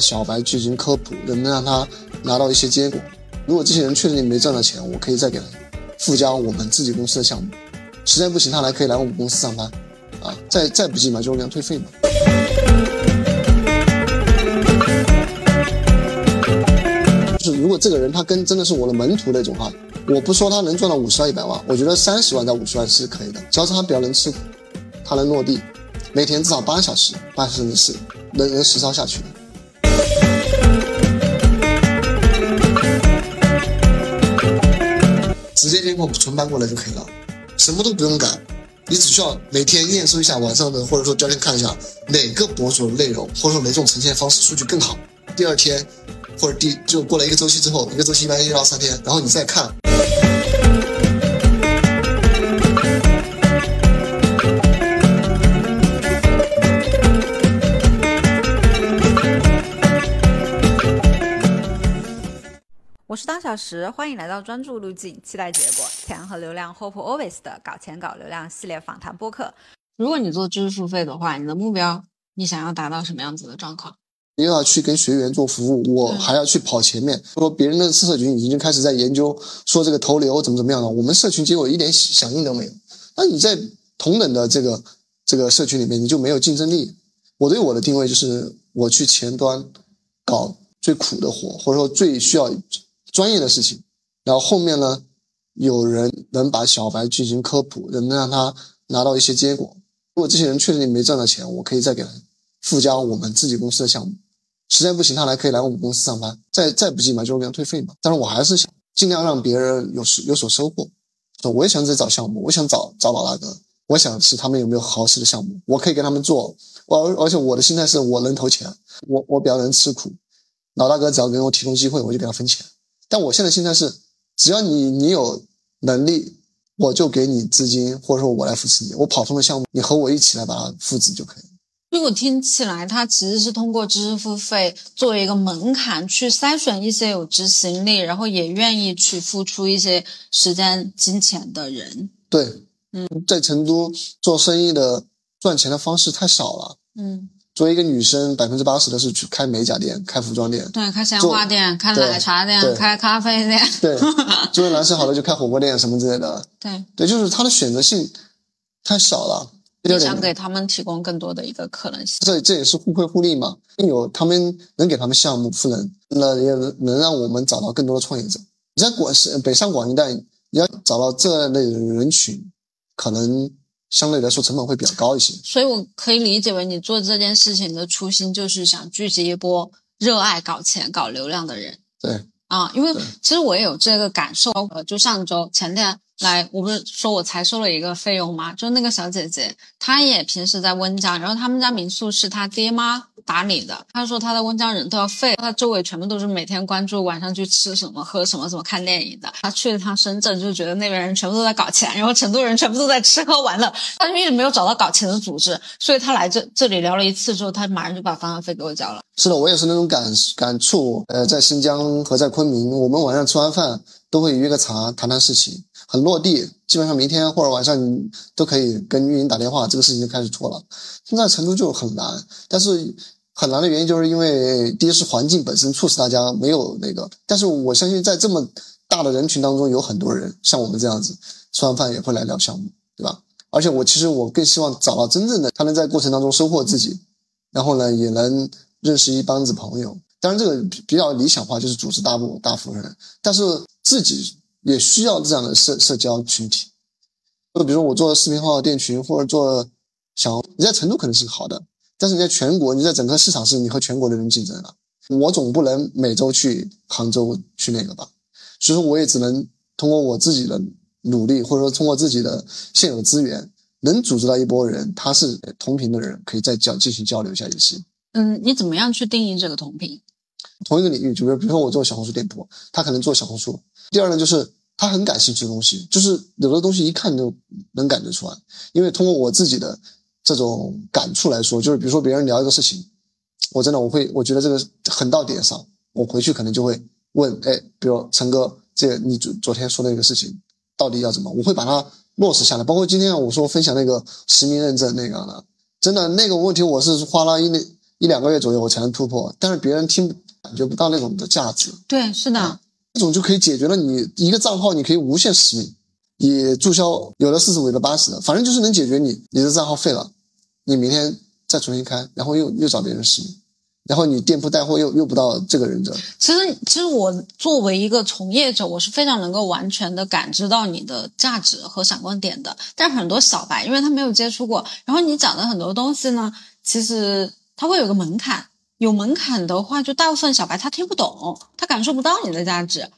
小白进行科普，能不能让他拿到一些结果。如果这些人确实没赚到钱，我可以再给他附加我们自己公司的项目。实在不行，他来可以来我们公司上班，啊，再再不济嘛，就给他退费嘛。就是如果这个人他跟真的是我的门徒那种话，我不说他能赚到五十万一百万，我觉得三十万到五十万是可以的，只要是他比较能吃苦，他能落地，每天至少八小时，八小时是能能实操下去。直接监控存搬过来就可以了，什么都不用改，你只需要每天验收一下晚上的，或者说第二天看一下哪个博主的内容，或者说哪种呈现方式数据更好，第二天或者第就过了一个周期之后，一个周期一般一到三天，然后你再看。我是当小时，欢迎来到专注路径，期待结果，钱和流量，Hope Always 的搞钱搞流量系列访谈播客。如果你做知识付费的话，你的目标，你想要达到什么样子的状况？又要去跟学员做服务，我还要去跑前面，说别人的社群已经开始在研究，说这个投流怎么怎么样了，我们社群结果一点响应都没有。那你在同等的这个这个社群里面，你就没有竞争力。我对我的定位就是，我去前端搞最苦的活，或者说最需要。专业的事情，然后后面呢，有人能把小白进行科普，能让他拿到一些结果。如果这些人确实没赚到钱，我可以再给他附加我们自己公司的项目。实在不行，他来可以来我们公司上班。再再不济嘛，就是给他退费嘛。但是我还是想尽量让别人有有所收获。我也想自己找项目，我想找找老大哥，我想是他们有没有合适的项目，我可以给他们做。而而且我的心态是我能投钱，我我比较能吃苦。老大哥只要给我提供机会，我就给他分钱。但我现在心态是，只要你你有能力，我就给你资金，或者说我来扶持你。我跑通的项目，你和我一起来把它复制就可以。如果听起来，它其实是通过知识付费作为一个门槛，去筛选一些有执行力，然后也愿意去付出一些时间、金钱的人。对，嗯，在成都做生意的赚钱的方式太少了。嗯。作为一个女生，百分之八十的是去开美甲店、开服装店，对，开鲜花店、开奶茶店、开咖啡店。对，作为男生好多就开火锅店什么之类的。对，对，就是他的选择性太少了。你想给他们提供更多的一个可能性。这这也是互惠互利嘛，有他们能给他们项目赋能，那也能让我们找到更多的创业者。你在广西北上广一带，你要找到这类人群，可能。相对来说成本会比较高一些，所以我可以理解为你做这件事情的初心就是想聚集一波热爱搞钱、搞流量的人。对。啊，因为其实我也有这个感受，呃，就上周前天来，我不是说我才收了一个费用吗？就那个小姐姐，她也平时在温江，然后他们家民宿是她爹妈。打理的，他说他在温江人都要废，他周围全部都是每天关注晚上去吃什么、喝什么、怎么看电影的。他去了趟深圳，就觉得那边人全部都在搞钱，然后成都人全部都在吃喝玩乐，他就一直没有找到搞钱的组织，所以他来这这里聊了一次之后，他马上就把房费给我交了。是的，我也是那种感感触。呃，在新疆和在昆明，我们晚上吃完饭都会约个茶谈谈事情，很落地。基本上明天或者晚上你都可以跟运营打电话，这个事情就开始做了。现在成都就很难，但是很难的原因就是因为第一是环境本身促使大家没有那个，但是我相信在这么大的人群当中，有很多人像我们这样子，吃完饭也会来聊项目，对吧？而且我其实我更希望找到真正的他能在过程当中收获自己，然后呢也能认识一帮子朋友。当然这个比较理想化，就是组织大部大部分人，但是自己。也需要这样的社社交群体，就比如说我做视频号店群，或者做小，你在成都可能是好的，但是你在全国，你在整个市场是你和全国的人竞争了。我总不能每周去杭州去那个吧，所以说我也只能通过我自己的努力，或者说通过自己的现有资源，能组织到一波人，他是同频的人，可以再交进行交流一下也行。嗯，你怎么样去定义这个同频？同一个领域，就比如比如说我做小红书店铺，他可能做小红书。第二呢，就是他很感兴趣的东西，就是有的东西一看就能感觉出来。因为通过我自己的这种感触来说，就是比如说别人聊一个事情，我真的我会我觉得这个很到点上，我回去可能就会问，哎，比如陈哥，这你昨昨天说的那个事情到底要怎么？我会把它落实下来。包括今天我说分享那个实名认证那个的，真的那个问题我是花了一一两个月左右我才能突破，但是别人听感觉不到那种的价值，对，是的，这种就可以解决了你一个账号你可以无限实名，你注销有的四十，有的八十的，反正就是能解决你你的账号废了，你明天再重新开，然后又又找别人实名。然后你店铺带货又又不到这个人这，其实其实我作为一个从业者，我是非常能够完全的感知到你的价值和闪光点的。但很多小白，因为他没有接触过，然后你讲的很多东西呢，其实他会有个门槛，有门槛的话，就大部分小白他听不懂，他感受不到你的价值。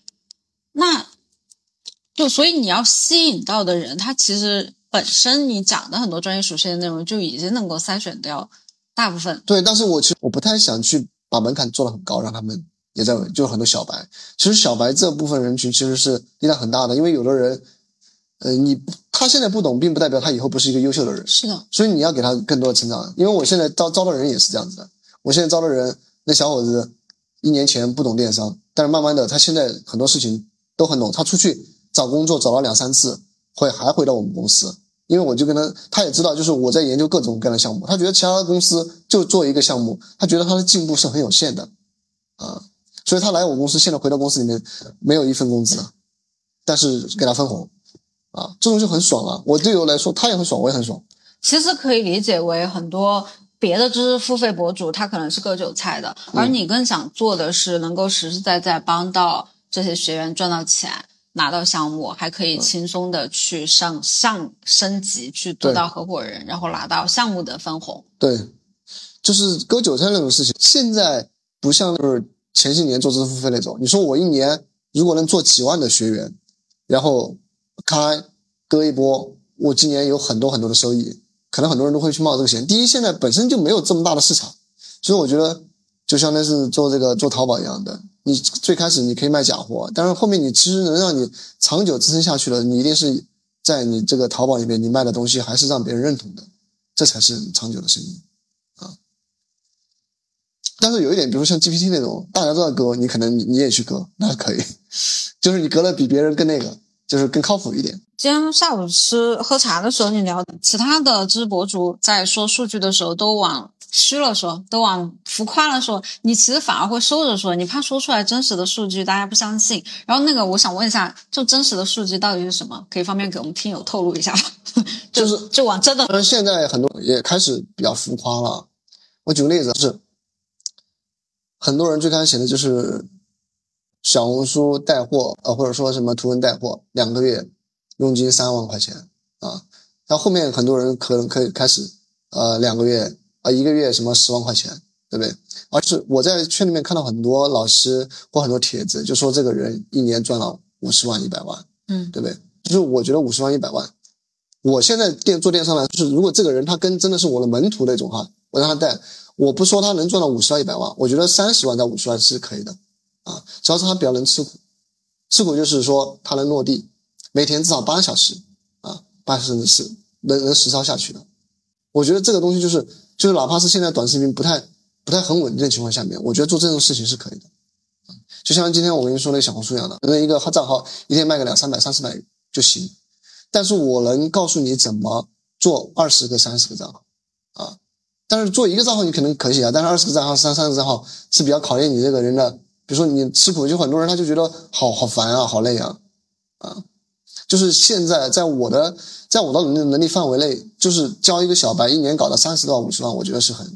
那就所以你要吸引到的人，他其实本身你讲的很多专业属性的内容就已经能够筛选掉。大部分对，但是我其实我不太想去把门槛做得很高，让他们也在，就很多小白。其实小白这部分人群其实是力量很大的，因为有的人，呃，你他现在不懂，并不代表他以后不是一个优秀的人。是的，所以你要给他更多的成长。因为我现在招招的人也是这样子的，我现在招的人，那小伙子一年前不懂电商，但是慢慢的他现在很多事情都很懂，他出去找工作找了两三次，会还回到我们公司。因为我就跟他，他也知道，就是我在研究各种各样的项目。他觉得其他的公司就做一个项目，他觉得他的进步是很有限的，啊，所以他来我公司，现在回到公司里面没有一分工资，但是给他分红，啊，这种就很爽了。我对我来说，他也很爽，我也很爽。其实可以理解为很多别的知识付费博主，他可能是割韭菜的，而你更想做的是能够实实在在帮到这些学员赚到钱。拿到项目还可以轻松的去上上升级，去做到合伙人，然后拿到项目的分红。对，就是割韭菜那种事情，现在不像就是前些年做知识付费那种。你说我一年如果能做几万的学员，然后开割一波，我今年有很多很多的收益，可能很多人都会去冒这个险。第一，现在本身就没有这么大的市场，所以我觉得就相当于是做这个做淘宝一样的。你最开始你可以卖假货，但是后面你其实能让你长久支撑下去的，你一定是在你这个淘宝里面，你卖的东西还是让别人认同的，这才是长久的生意啊。但是有一点，比如像 GPT 那种，大家都在割，你可能你你也去割，那可以，就是你割的比别人更那个，就是更靠谱一点。今天下午吃喝茶的时候，你聊其他的知识博主在说数据的时候，都往。虚了说，都往浮夸了说，你其实反而会收着说，你怕说出来真实的数据大家不相信。然后那个，我想问一下，就真实的数据到底是什么？可以方便给我们听友透露一下吗？就是就往真的。现在很多也开始比较浮夸了。我举个例子，是很多人最开始写的就是小红书带货，呃，或者说什么图文带货，两个月佣金三万块钱啊。然后后面很多人可能可以开始，呃，两个月。啊，一个月什么十万块钱，对不对？而是我在圈里面看到很多老师或很多帖子，就说这个人一年赚了五十万、一百万，嗯，对不对？就是我觉得五十万、一百万，我现在电做电商呢，就是如果这个人他跟真的是我的门徒那种哈，我让他带，我不说他能赚到五十万、一百万，我觉得三十万到五十万是可以的，啊，只要是他比较能吃苦，吃苦就是说他能落地，每天至少八小时，啊，八小时是能能实操下去的，我觉得这个东西就是。就是哪怕是现在短视频不太不太很稳定的情况下面，我觉得做这种事情是可以的，就像今天我跟你说那个小红书一样的，那一个账号一天卖个两三百、三四百就行，但是我能告诉你怎么做二十个、三十个账号啊，但是做一个账号你可能可以啊，但是二十个账号、三三个账号是比较考验你这个人的，比如说你吃苦，就很多人他就觉得好好烦啊，好累啊，啊。就是现在，在我的在我的能力能力范围内，就是教一个小白一年搞到三十多万、五十万，我觉得是很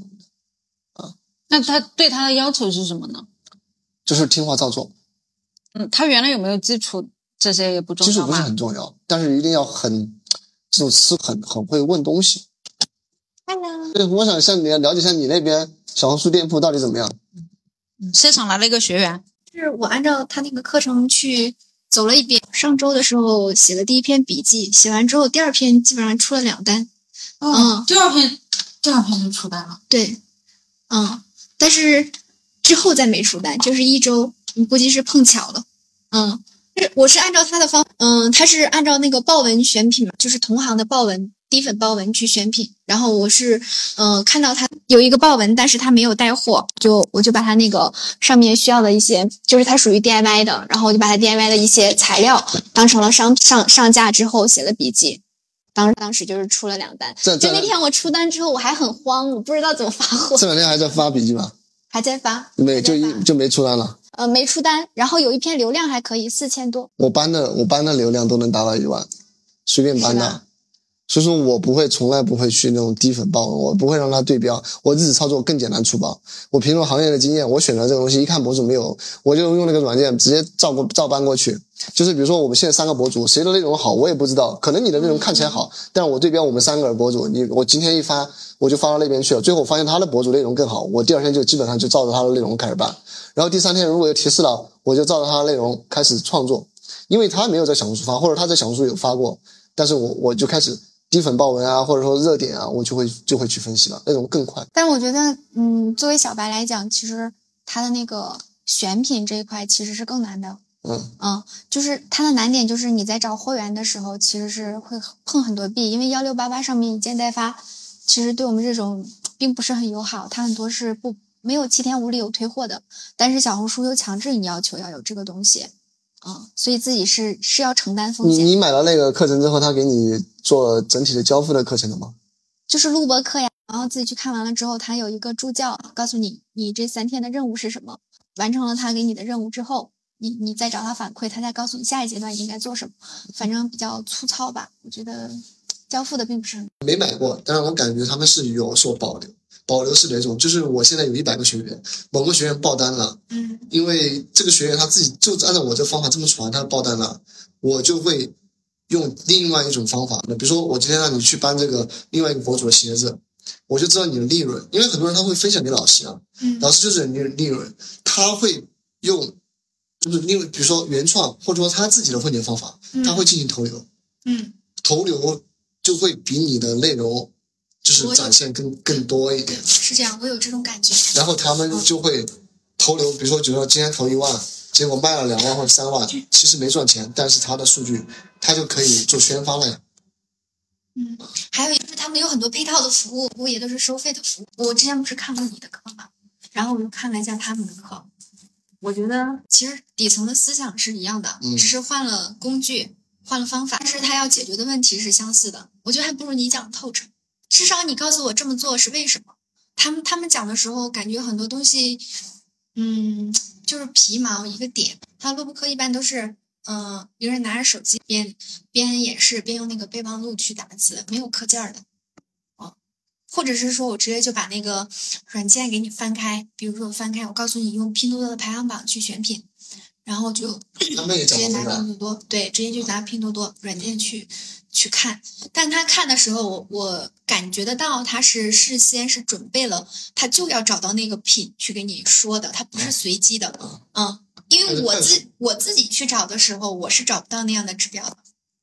啊。那他对他的要求是什么呢？就是听话照做。嗯，他原来有没有基础？这些也不重要。基础不是很重要，但是一定要很这种吃很很会问东西。Hello。对，我想向你了解一下你那边小红书店铺到底怎么样。嗯，现场来了一个学员，是我按照他那个课程去。走了一遍，上周的时候写了第一篇笔记，写完之后第二篇基本上出了两单，嗯，第二篇第二篇就出单了，对，嗯，但是之后再没出单，就是一周，你估计是碰巧了，嗯，是我是按照他的方，嗯，他是按照那个豹纹选品嘛，就是同行的豹纹。低粉豹纹去选品，然后我是，嗯，看到他有一个豹纹，但是他没有带货，就我就把他那个上面需要的一些，就是他属于 DIY 的，然后我就把他 DIY 的一些材料当成了商上上架之后写的笔记，当当时就是出了两单。就那天我出单之后，我还很慌，我不知道怎么发货，这两天还在发笔记吗？还在发，没就一就没出单了。呃没出单，然后有一篇流量还可以，四千多。我搬的我搬的流量都能达到一万，随便搬的。所以说我不会，从来不会去那种低粉爆文，我不会让它对标，我自己操作更简单粗暴。我凭着行业的经验，我选择这个东西，一看博主没有，我就用那个软件直接照过照搬过去。就是比如说我们现在三个博主，谁的内容好我也不知道，可能你的内容看起来好，但是我对标我们三个博主，你我今天一发我就发到那边去了，最后我发现他的博主内容更好，我第二天就基本上就照着他的内容开始办，然后第三天如果有提示了，我就照着他的内容开始创作，因为他没有在小红书发，或者他在小红书有发过，但是我我就开始低粉爆文啊，或者说热点啊，我就会就会去分析了，那种更快。但我觉得，嗯，作为小白来讲，其实它的那个选品这一块其实是更难的。嗯，嗯，就是它的难点就是你在找货源的时候，其实是会碰很多壁，因为幺六八八上面一件代发，其实对我们这种并不是很友好，它很多是不没有七天无理由退货的，但是小红书又强制你要求要有这个东西，嗯，所以自己是是要承担风险，你你买了那个课程之后，他给你做整体的交付的课程了吗？就是录播课呀，然后自己去看完了之后，他有一个助教告诉你你这三天的任务是什么，完成了他给你的任务之后。你你再找他反馈，他再告诉你下一阶段应该做什么，反正比较粗糙吧。我觉得交付的并不是很没买过，但是我感觉他们是有所保留。保留是哪种？就是我现在有一百个学员，某个学员爆单了，嗯因为这个学员他自己就按照我这方法这么传，他爆单了，我就会用另外一种方法。那比如说，我今天让你去搬这个另外一个博主的鞋子，我就知道你的利润，因为很多人他会分享给老师啊，嗯老师就是你的利润，他会用就是因为比如说原创或者说他自己的混剪方法，他会进行投流，嗯投流就会比你的内容就是展现更更多一点，是这样，我有这种感觉。然后他们就会投流，比如说，比如说今天投一万，结果卖了两万或者三万，其实没赚钱，但是他的数据他就可以做宣发了呀。嗯，还有就是他们有很多配套的服务，不过也都是收费的服务。我之前不是看过你的课吗，然后我又看了一下他们的课，我觉得其实底层的思想是一样的，嗯只是换了工具，换了方法，但是他要解决的问题是相似的。我觉得还不如你讲的透彻，至少你告诉我这么做是为什么。他们他们讲的时候，感觉很多东西，嗯，就是皮毛一个点。他录播课一般都是，嗯、一个人拿着手机边边演示边用那个备忘录去打字，没有课件的，哦，或者是说我直接就把那个软件给你翻开，比如说我翻开，我告诉你用拼多多的排行榜去选品，然后就直接拿拼多多，对，直接就拿拼多多软件去去看。但他看的时候，我我感觉得到他是事先是准备了，他就要找到那个品去给你说的，他不是随机的，嗯，因为我自我自己去找的时候，我是找不到那样的指标的。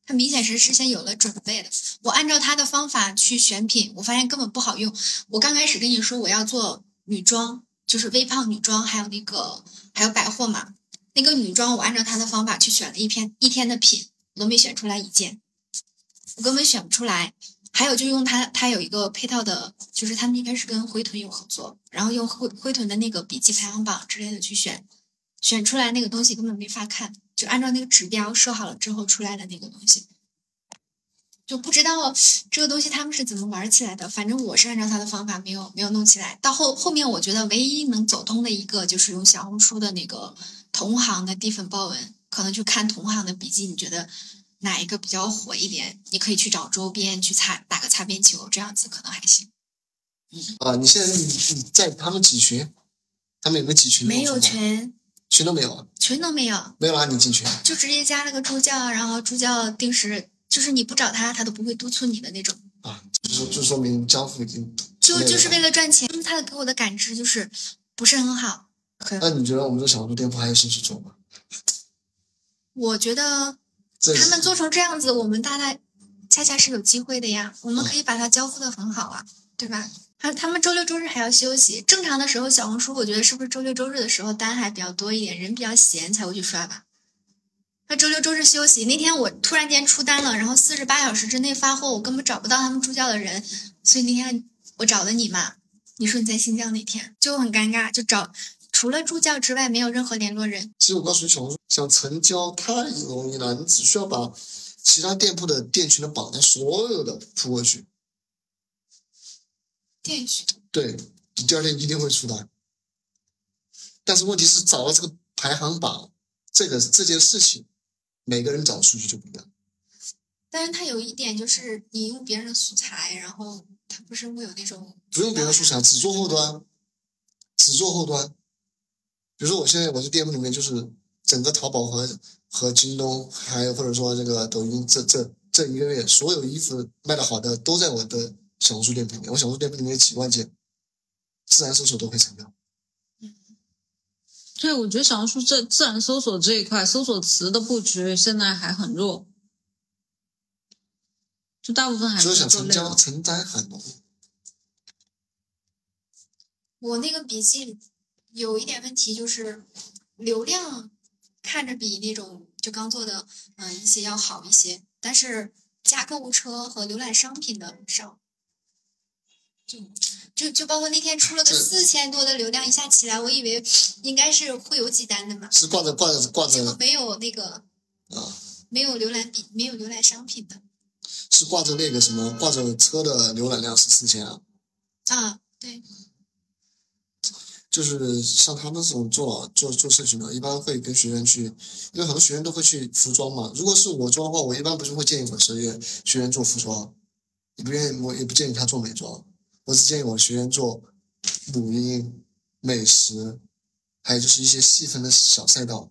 他明显是事先有了准备的，我按照他的方法去选品，我发现根本不好用。我刚开始跟你说我要做女装，就是微胖女装，还有那个还有百货嘛，那个女装，我按照他的方法去选了一篇一天的品，我都没选出来一件，我根本选不出来。还有就用它，它有一个配套的，就是他们应该是跟灰豚有合作，然后用灰灰豚的那个笔记排行榜之类的去选，选出来那个东西根本没法看，就按照那个指标设好了之后出来的那个东西，就不知道这个东西他们是怎么玩起来的。反正我是按照他的方法没有没有弄起来。到后后面我觉得唯一能走通的一个就是用小红书的那个同行的低粉爆文，可能去看同行的笔记，你觉得哪一个比较火一点？你可以去找周边去擦打个擦边球，这样子可能还行。嗯啊，你现在你你在他们几群？他们有没有几群？没有，群，群都没有，群都没有，没有拉你进群。就直接加了个助教，然后助教定时，就是你不找他，他都不会督促你的那种。啊，就说就说明交付已经就就是为了赚钱，他的给我的感知就是不是很好。可那你觉得我们这小红书店铺还有兴趣做吗？我觉得他们做成这样子，我们大概恰恰是有机会的呀。我们可以把它交付的很好啊，对吧？还有他们周六周日还要休息，正常的时候小红书我觉得是不是周六周日的时候单还比较多一点，人比较闲才会去刷吧。那周六周日休息那天我突然间出单了，然后四十八小时之内发货，我根本找不到他们助教的人，所以那天我找的你嘛。你说你在新疆那天就很尴尬，就找除了助教之外没有任何联络人。其实我告诉你，小红书想成交太容易了，你只需要把其他店铺的店群的榜单所有的铺过去，店群对，你第二天一定会出单。但是问题是找到这个排行榜，这个这件事情，每个人找的数据就不一样。但是它有一点就是你用别人的素材，然后它不是会有那种不用别人素材，只做后端，只做后端。比如说我现在我这店铺里面就是整个淘宝和和京东，还有或者说这个抖音，这这这一个月所有衣服卖的好的都在我的小红书店铺里面，我小红书店铺里面有几万件，自然搜索都可以成交。对，我觉得小红书这自然搜索这一块，搜索词的布局现在还很弱，就大部分还是想成交做内容。成单很容易。我那个笔记有一点问题，就是流量看着比那种就刚做的嗯、呃一些要好一些，但是加购物车和浏览商品的少。就就就包括那天出了个这四千多的流量，一下起来，我以为应该是会有几单的嘛，是挂着挂着挂着没有那个啊，没有浏览比，没有浏览商品的是挂着那个什么挂着车的浏览量是四千啊。啊，对，就是像他们这种做做做社群的，一般会跟学员去，因为很多学员都会去服装嘛。如果是我做的话，我一般不是会建议我学员学员做服装，也不愿意，我也不建议他做美妆，我只建议我学员做母婴、美食，还有就是一些细分的小赛道，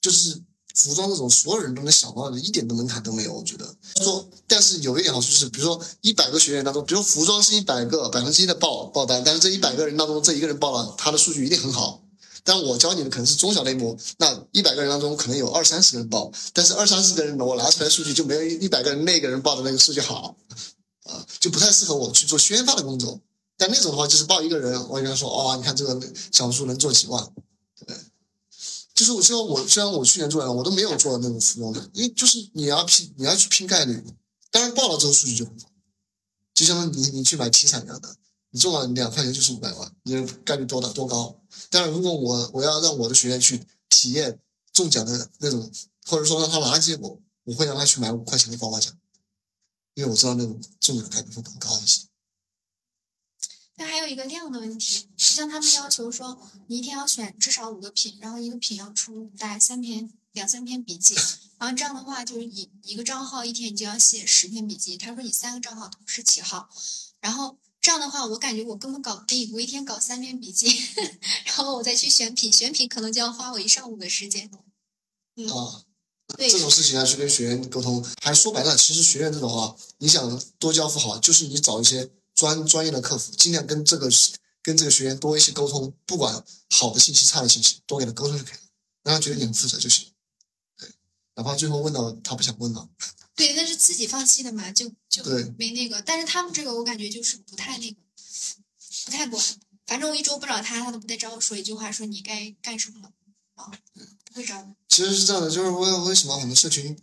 就是服装这种所有人都能想到的，一点的门槛都没有，我觉得。说，但是有一点好处是，比如说一百个学员当中，比如服装是一百个百分之一的报报单，但是这一百个人当中，这一个人报了，他的数据一定很好。但我教你的可能是中小类目，那一百个人当中可能有二三十个人报，但是二三十个人我拿出来数据就没有一百个人那个人报的那个数据好，啊，就不太适合我去做宣发的工作。但那种的话，就是报一个人，我跟他说，哦，你看这个小红书能做几万，就是我虽然我虽然我去年做了，我都没有做那种服装的，因为就是你要拼你要去拼概率，当然报了之后数据就很好，就像你你去买体产一样的，你中了两块钱就是五百万，你的概率多大多高？但是如果我我要让我的学员去体验中奖的那种，或者说让他拿结果，我会让他去买五块钱的刮刮奖，因为我知道那种中奖概率会更高一些。但还有一个量的问题，就像他们要求说，你一天要选至少五个品，然后一个品要出大概三篇、两三篇笔记，然后这样的话，就是一一个账号一天你就要写十篇笔记。他说你三个账号同时起号，然后这样的话，我感觉我根本搞不定，我一天搞三篇笔记，然后我再去选品，选品可能就要花我一上午的时间。嗯，这种事情要去跟学员沟通。还说白了，其实学员这种啊，你想多交付好，就是你找一些专专业的客服，尽量跟这个跟这个学员多一些沟通，不管好的信息、差的信息，多给他沟通就可以了，让他觉得你很负责就行。对，哪怕最后问到他不想问了，对，那是自己放弃的嘛，就就没那个。但是他们这个我感觉就是不太那个，不太管。反正我一周不找他，他都不带找我说一句话，说你该干什么了啊，不会找你。其实是这样的，就是为为什么很多社群，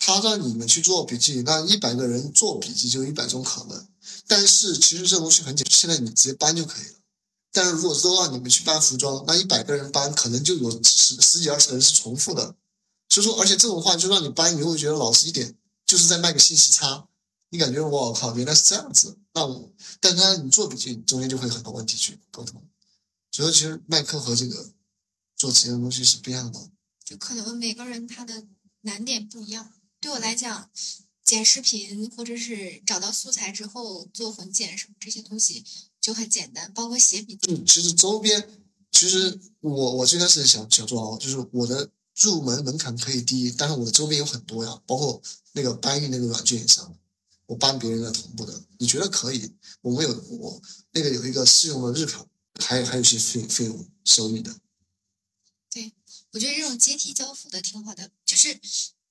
他让你们去做笔记，那一百个人做笔记就一百种可能。但是其实这东西很简单，现在你直接搬就可以了。但是如果都让你们去搬服装，那一百个人搬，可能就有十十几二十个人是重复的。所以说，而且这种话就让你搬，你会觉得老实一点，就是在卖个信息差。你感觉我靠，原来是这样子。那我，但是他你做笔记中间就会有很多问题去沟通。所以其实卖课和这个做职业的东西是不一样的。就可能每个人他的难点不一样。对我来讲，剪视频或者是找到素材之后做混剪什么这些东西就很简单，包括写笔记。嗯，其实周边，其实我我最开始想想做啊，就是我的入门门槛可以低，但是我的周边有很多呀，包括那个搬运那个软件也上，我搬别人的同步的，你觉得可以？我们有我那个有一个试用的日卡，还还有一些费费用收益的。对我觉得这种阶梯交付的挺好的，就是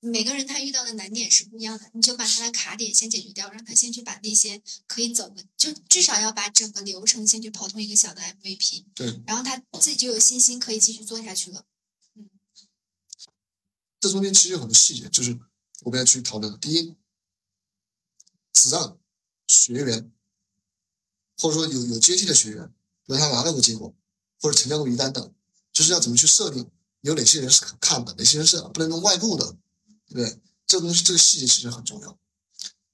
每个人他遇到的难点是不一样的，你就把他的卡点先解决掉，让他先去把那些可以走的，就至少要把整个流程先去跑通一个小的 MVP，对，然后他自己就有信心可以继续做下去了。嗯这中间其实有很多细节，就是我们要去讨论的。第一，只让学员，或者说有有阶梯的学员，比如他拿到过结果，或者成交过一单等，就是要怎么去设定有哪些人是可看的，哪些人是不能用外部的，对？这东西这个细节其实很重要。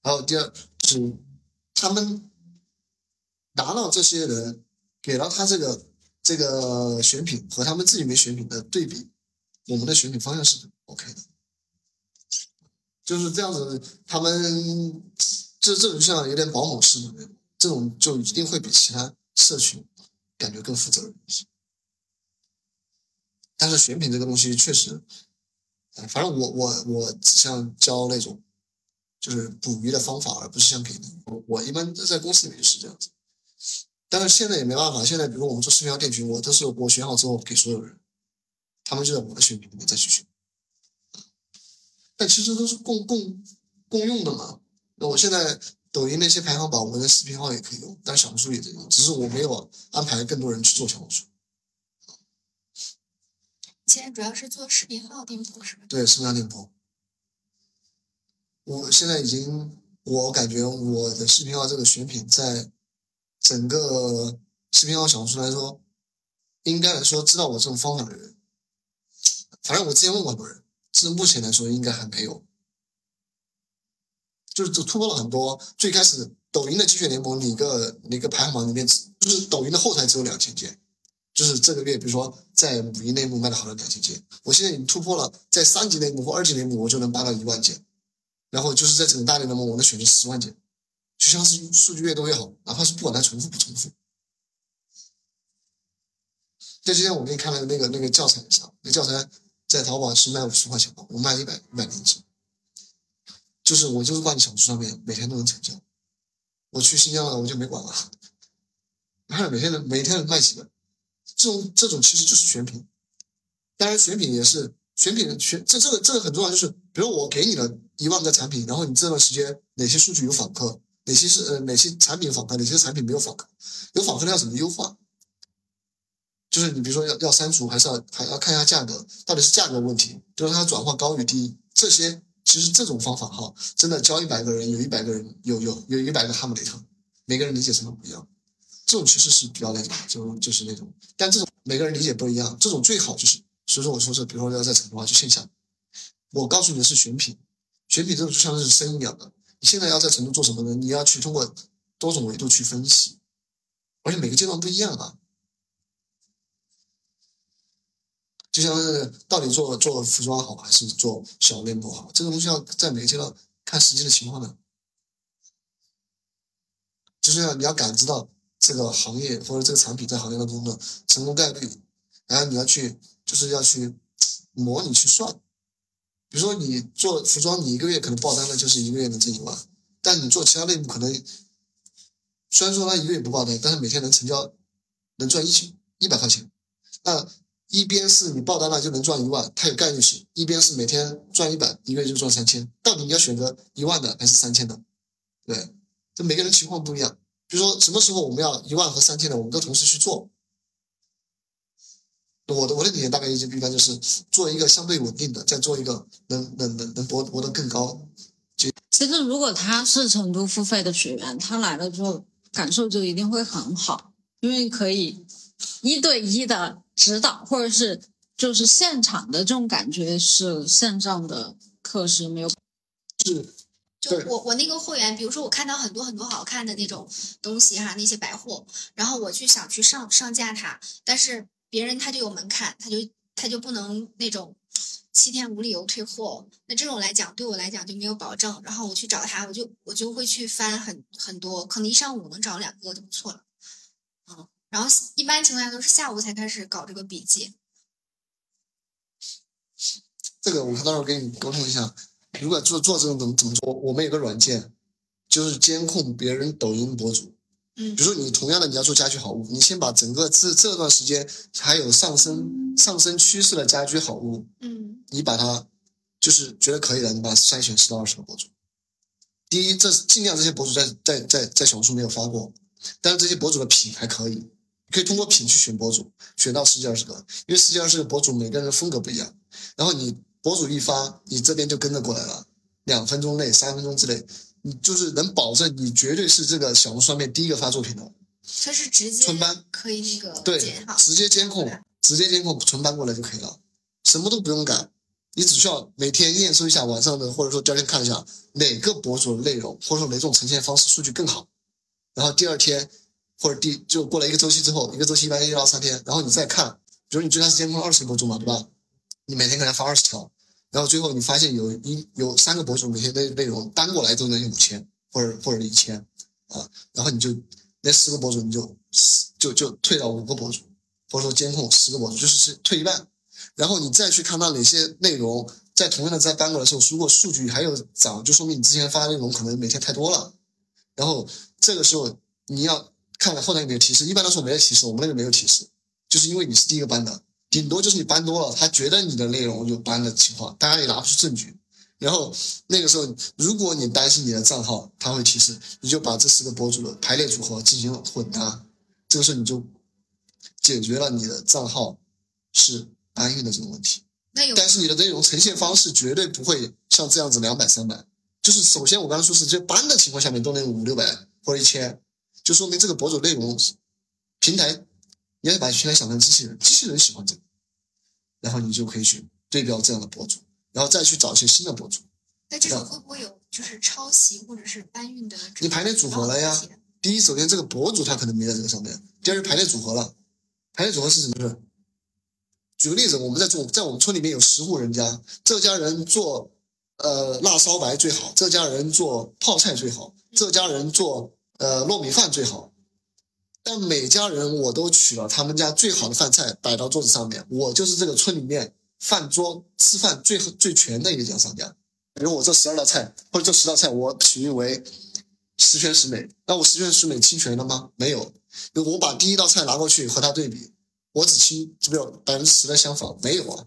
然后第二是他们拿到这些人给了他这个这个选品和他们自己没选品的对比，我们的选品方向是 OK 的，就是这样子。他们这这种像有点保姆式的那种，这种就一定会比其他社群感觉更负责任一些。但是选品这个东西确实，反正我我我只想教那种就是捕鱼的方法，而不是像给的。我我一般在公司里面就是这样子。但是现在也没办法，现在比如我们做视频号店群，我都是我选好之后给所有人，他们就在我的选品里面再去选。但其实都是共共共用的嘛。那我现在抖音那些排行榜，我的视频号也可以用，但小红书也在用，只是我没有安排更多人去做小红书。现在主要是做视频号店铺是吧？对，视频号店铺。我现在已经，我感觉我的视频号这个选品在。整个视频号小红书来说，应该来说知道我这种方法的人，反正我之前问过很多人，至目前来说应该还没有，就是突破了很多。最开始抖音的精选联盟，哪个哪个排行榜里面，就是抖音的后台只有两千件，就是这个月比如说在五一内幕卖的好的两千件，我现在已经突破了，在三级内幕或二级内幕我就能卖到一万件，然后就是在整个大内联盟我能选出十万件。就像是数据越多越好，哪怕是不管它重复不重复。就今天我给你看了那个那个教材上，那教材在淘宝是卖五十块钱的，我卖一百一百零几。就是我就是挂在小红书上面，每天都能成交。我去新疆了，我就没管了。你 看每天每天能卖几个，这种这种其实就是选品。当然选品也是选品选，这这个这个很重要，就是比如我给你了一万个产品，然后你这段时间哪些数据有访客。哪些是呃哪些产品访客，哪些产品没有访客？有访客的要怎么优化？就是你比如说要要删除，还是要还要看一下价格，到底是价格问题，就是它转化高与低。这些其实这种方法哈，真的教一百个人，有一百个人有有有一百个哈姆雷特，每个人理解程度不一样。这种其实是比较那种，就就是那种，但这种每个人理解不一样。这种最好就是，所以说我说是，比如说要在成都啊，就线下。我告诉你的是选品，选品这种就像是生意一样的。你现在要在成都做什么呢？你要去通过多种维度去分析，而且每个阶段不一样啊。就像是到底做做服装好还是做小店铺好，这个东西要在每个阶段看实际的情况的。就是要你要感知到这个行业或者这个产品在行业当中的成功概率，然后你要去就是要去模拟去算。比如说你做服装，你一个月可能爆单了，就是一个月能挣一万。但你做其他类目，可能虽然说他一个月不爆单，但是每天能成交，能赚一千一百块钱。那一边是你爆单了就能赚一万，它有概率性；一边是每天赚一百，一个月就赚三千。到底你要选择一万的还是三千的？对，这每个人情况不一样。比如说什么时候我们要一万和三千的，我们都同时去做。我的我的理念大概一一般就是做一个相对稳定的，再做一个能能能能博博得更高。其实如果他是成都付费的学员，他来了之后感受就一定会很好，因为可以一对一的指导，或者是就是现场的这种感觉是线上的课时没有。是。就我我那个会员，比如说我看到很多很多好看的那种东西哈，那些百货，然后我去想去上上架它，但是。别人他就有门槛，他就他就不能那种七天无理由退货。那这种来讲，对我来讲就没有保证。然后我去找他，我就我就会去翻很很多，可能一上午能找两个就不错了。嗯，然后一般情况下都是下午才开始搞这个笔记。这个我到时候跟你沟通一下。如果做做这种怎么怎么做？我们有个软件，就是监控别人抖音博主。嗯，比如说你同样的你要做家居好物，你先把整个这这段时间还有上升上升趋势的家居好物，嗯，你把它就是觉得可以的，你把它筛选十到二十个博主。第一，这尽量这些博主在在在在小红书没有发过，但是这些博主的品还可以，可以通过品去选博主，选到十几二十个，因为十几二十个博主每个人的风格不一样，然后你博主一发，你这边就跟着过来了，两分钟内、三分钟之内。你就是能保证你绝对是这个小红书上面第一个发作品的，它是直接存班可以那个对，直接监控，直接监控存班过来就可以了，什么都不用改，你只需要每天验收一下晚上的，或者说第二天看一下哪个博主的内容，或者说哪种呈现方式数据更好，然后第二天或者第就过了一个周期之后，一个周期一般一到三天，然后你再看，比如你最开始监控二十个博主嘛，对吧？你每天给他发二十条，然后最后你发现有一有三个博主每天的内容单过来都能有五千或者或者一千啊，然后你就那四个博主你就就就退到五个博主，或者说监控十个博主，就是是退一半。然后你再去看到哪些内容在同样的在搬过来的时候，如果数据还有涨，就说明你之前发的内容可能每天太多了。然后这个时候你要看看后台有没有提示，一般来说没有提示，我们那边没有提示，就是因为你是第一个搬的，顶多就是你搬多了，他觉得你的内容有搬的情况，大家也拿不出证据。然后那个时候，如果你担心你的账号他会提示，你就把这四个博主的排列组合进行混搭，这个时候你就解决了你的账号是搬运的这个问题。那有但是你的内容呈现方式绝对不会像这样子两百三百，就是首先我刚才说是这搬的情况下面都能五六百或者一千，就说明这个博主内容平台，你要把平台想成机器人，机器人喜欢这个，然后你就可以去对标这样的博主，然后再去找一些新的博主。那这种会不会有就是抄袭或者是搬运的？你排列组合了呀第一，首先这个博主他可能没在这个上面；第二是排列组合了。排列组合是什么呢？举个例子，我们在做，在我们村里面有十户人家，这家人做呃辣烧白最好，这家人做泡菜最好，这家人做呃糯米饭最好。但每家人我都取了他们家最好的饭菜摆到桌子上面，我就是这个村里面饭桌吃饭最最全的一家商家。比如我这十二道菜或者这十道菜，我取名为十全十美。那我十全十美侵权了吗？没有。我把第一道菜拿过去和他对比，我只侵这边百分之十的相仿，没有啊。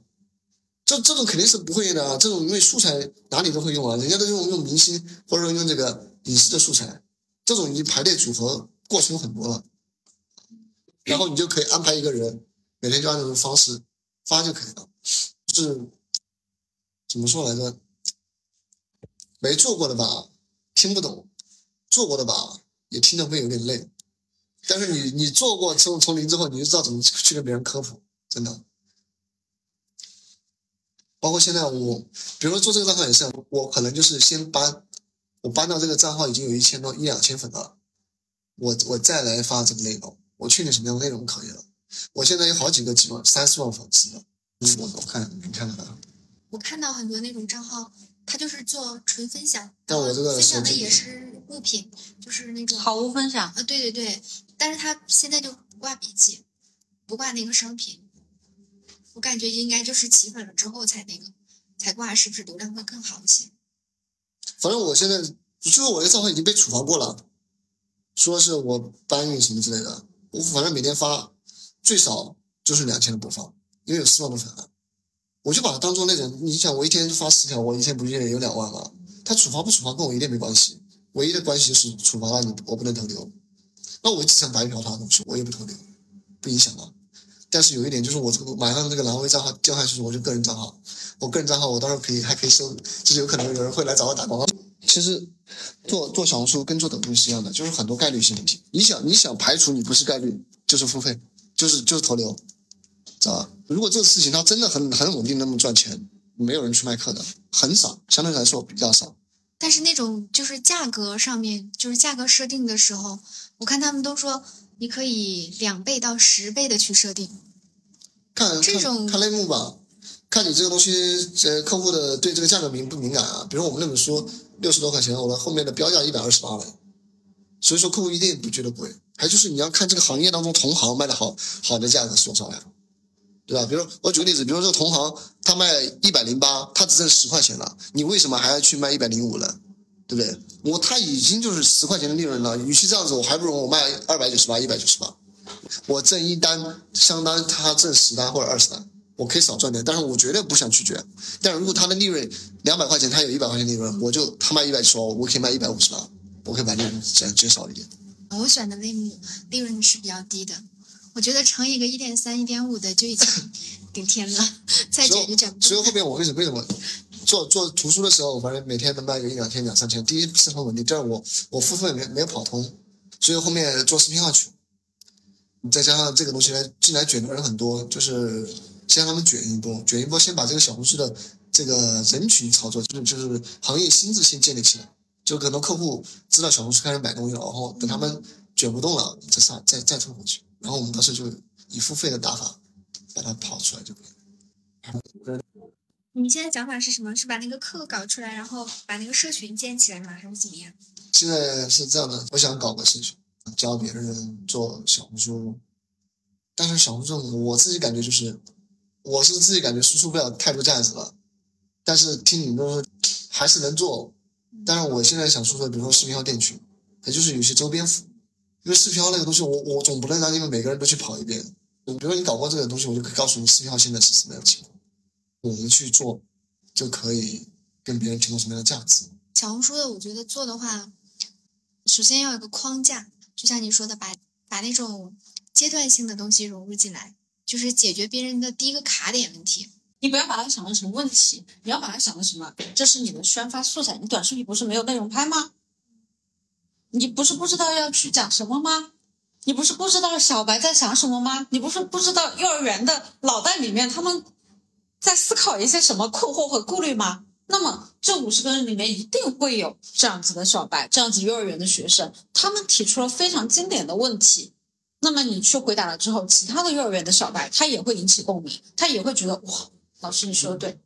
这这种肯定是不会的啊，这种因为素材哪里都会用啊，人家都用用明星或者说用这个影视的素材，这种已经排列组合过程很多了。然后你就可以安排一个人，每天就按这种方式发就可以了。是怎么说来着？没做过的吧，听不懂；做过的吧，也听得会有点累。但是你你做过从从零之后，你就知道怎么去跟别人科普，真的。包括现在我，比如说做这个账号也是，我可能就是先搬，我搬到这个账号已经有一千多一两千粉了，我我再来发这个内容，我确定什么样的内容可以了。我现在有好几个几万、三四万粉丝的，嗯，我我看你看看啊。我看到很多那种账号，他就是做纯分享，但我这个分享的也是物品，就是那种好物分享，啊，对对对，但是他现在就不挂笔记，不挂那个商品，我感觉应该就是起粉了之后才那个才挂，是不是流量会更好一些？反正我现在就是我的账号已经被处罚过了，说是我搬运什么之类的。我反正每天发最少就是两千的播放，因为有四万多粉了，我就把它当做那种，你想我一天发十条，我一天不也有两万吗？他处罚不处罚跟我一点没关系，唯一的关系就是处罚了你，我不能投流。那我只想白嫖他的东西，我也不投流，不影响啊。但是有一点就是我这个马上这个蓝 V 账号掉下去，我就个人账号，我个人账号我到时候可以还可以收，就是有可能有人会来找我打广告。其实做做小红书跟做抖音是一样的，就是很多概率性问题。你想你想排除你不是概率，就是付费，就是就是投流，知道吧？如果这个事情它真的很很稳定那么赚钱，没有人去卖课的，很少，相对来说比较少。但是那种就是价格上面，就是价格设定的时候，我看他们都说你可以两倍到十倍的去设定。看这种看看类目吧，看你这个东西，呃，客户的对这个价格敏不敏感啊？比如我们那本书六十多块钱，我的后面的标价一百二十八了，所以说客户一定不觉得贵。还就是你要看这个行业当中同行卖的好好的价格是多少呀，对吧？比如我举个例子，比如这个同行他卖一百零八，他只挣十块钱了，你为什么还要去卖一百零五呢？对不对？我他已经就是十块钱的利润了，与其这样子，我还不如我卖二百九十八、一百九十八。我挣一单相当于他挣十单或者二十单，我可以少赚点，但是我绝对不想拒绝。但如果他的利润两百块钱，他有一百块钱利润，我就他卖一百九，我可以卖一百五十八，我可以把利润减减少一点。我选的类目利润是比较低的，我觉得乘一个一点三、一点五的就已经顶天了，再减就减不所以。后面我为什么为什么做做图书的时候，反正每天能卖个一两千、两三千。第一是很稳定，第二我我付费没没有跑通，所以后面做视频号去。你再加上这个东西呢，进来卷的人很多，就是先让他们卷一波，卷一波，先把这个小红书的这个人群操作，就是就是行业心智先建立起来。就可能客户知道小红书开始买东西了，然后等他们卷不动了，再上再再冲回去，然后我们当时就以付费的打法把它跑出来就可以了。你现在想法是什么？是把那个课搞出来，然后把那个社群建起来吗？还是怎么样？现在是这样的，我想搞个社群，教别人做小红书，但是小红书我自己感觉就是，我是自己感觉输出不了太多价值了，但是听你们说还是能做。但是我现在想说的，比如说视频号店群，也就是有些周边服务，因为视频号那个东西我，我总不能让你们每个人都去跑一遍。比如说你搞过这个东西，我就可以告诉你视频号现在是什么样的情况，我们去做就可以跟别人提供什么样的价值。小红书的，我觉得做的话，首先要有个框架，就像你说的，把把那种阶段性的东西融入进来，就是解决别人的第一个卡点问题。你不要把它想成什么问题，你要把它想成什么？这是你的宣发素材。你短视频不是没有内容拍吗？你不是不知道要去讲什么吗？你不是不知道小白在想什么吗？你不是不知道幼儿园的脑袋里面他们在思考一些什么困惑和顾虑吗？那么这五十个人里面一定会有这样子的小白，这样子幼儿园的学生，他们提出了非常经典的问题。那么你去回答了之后，其他的幼儿园的小白他也会引起共鸣，他也会觉得哇。老师，你说的对，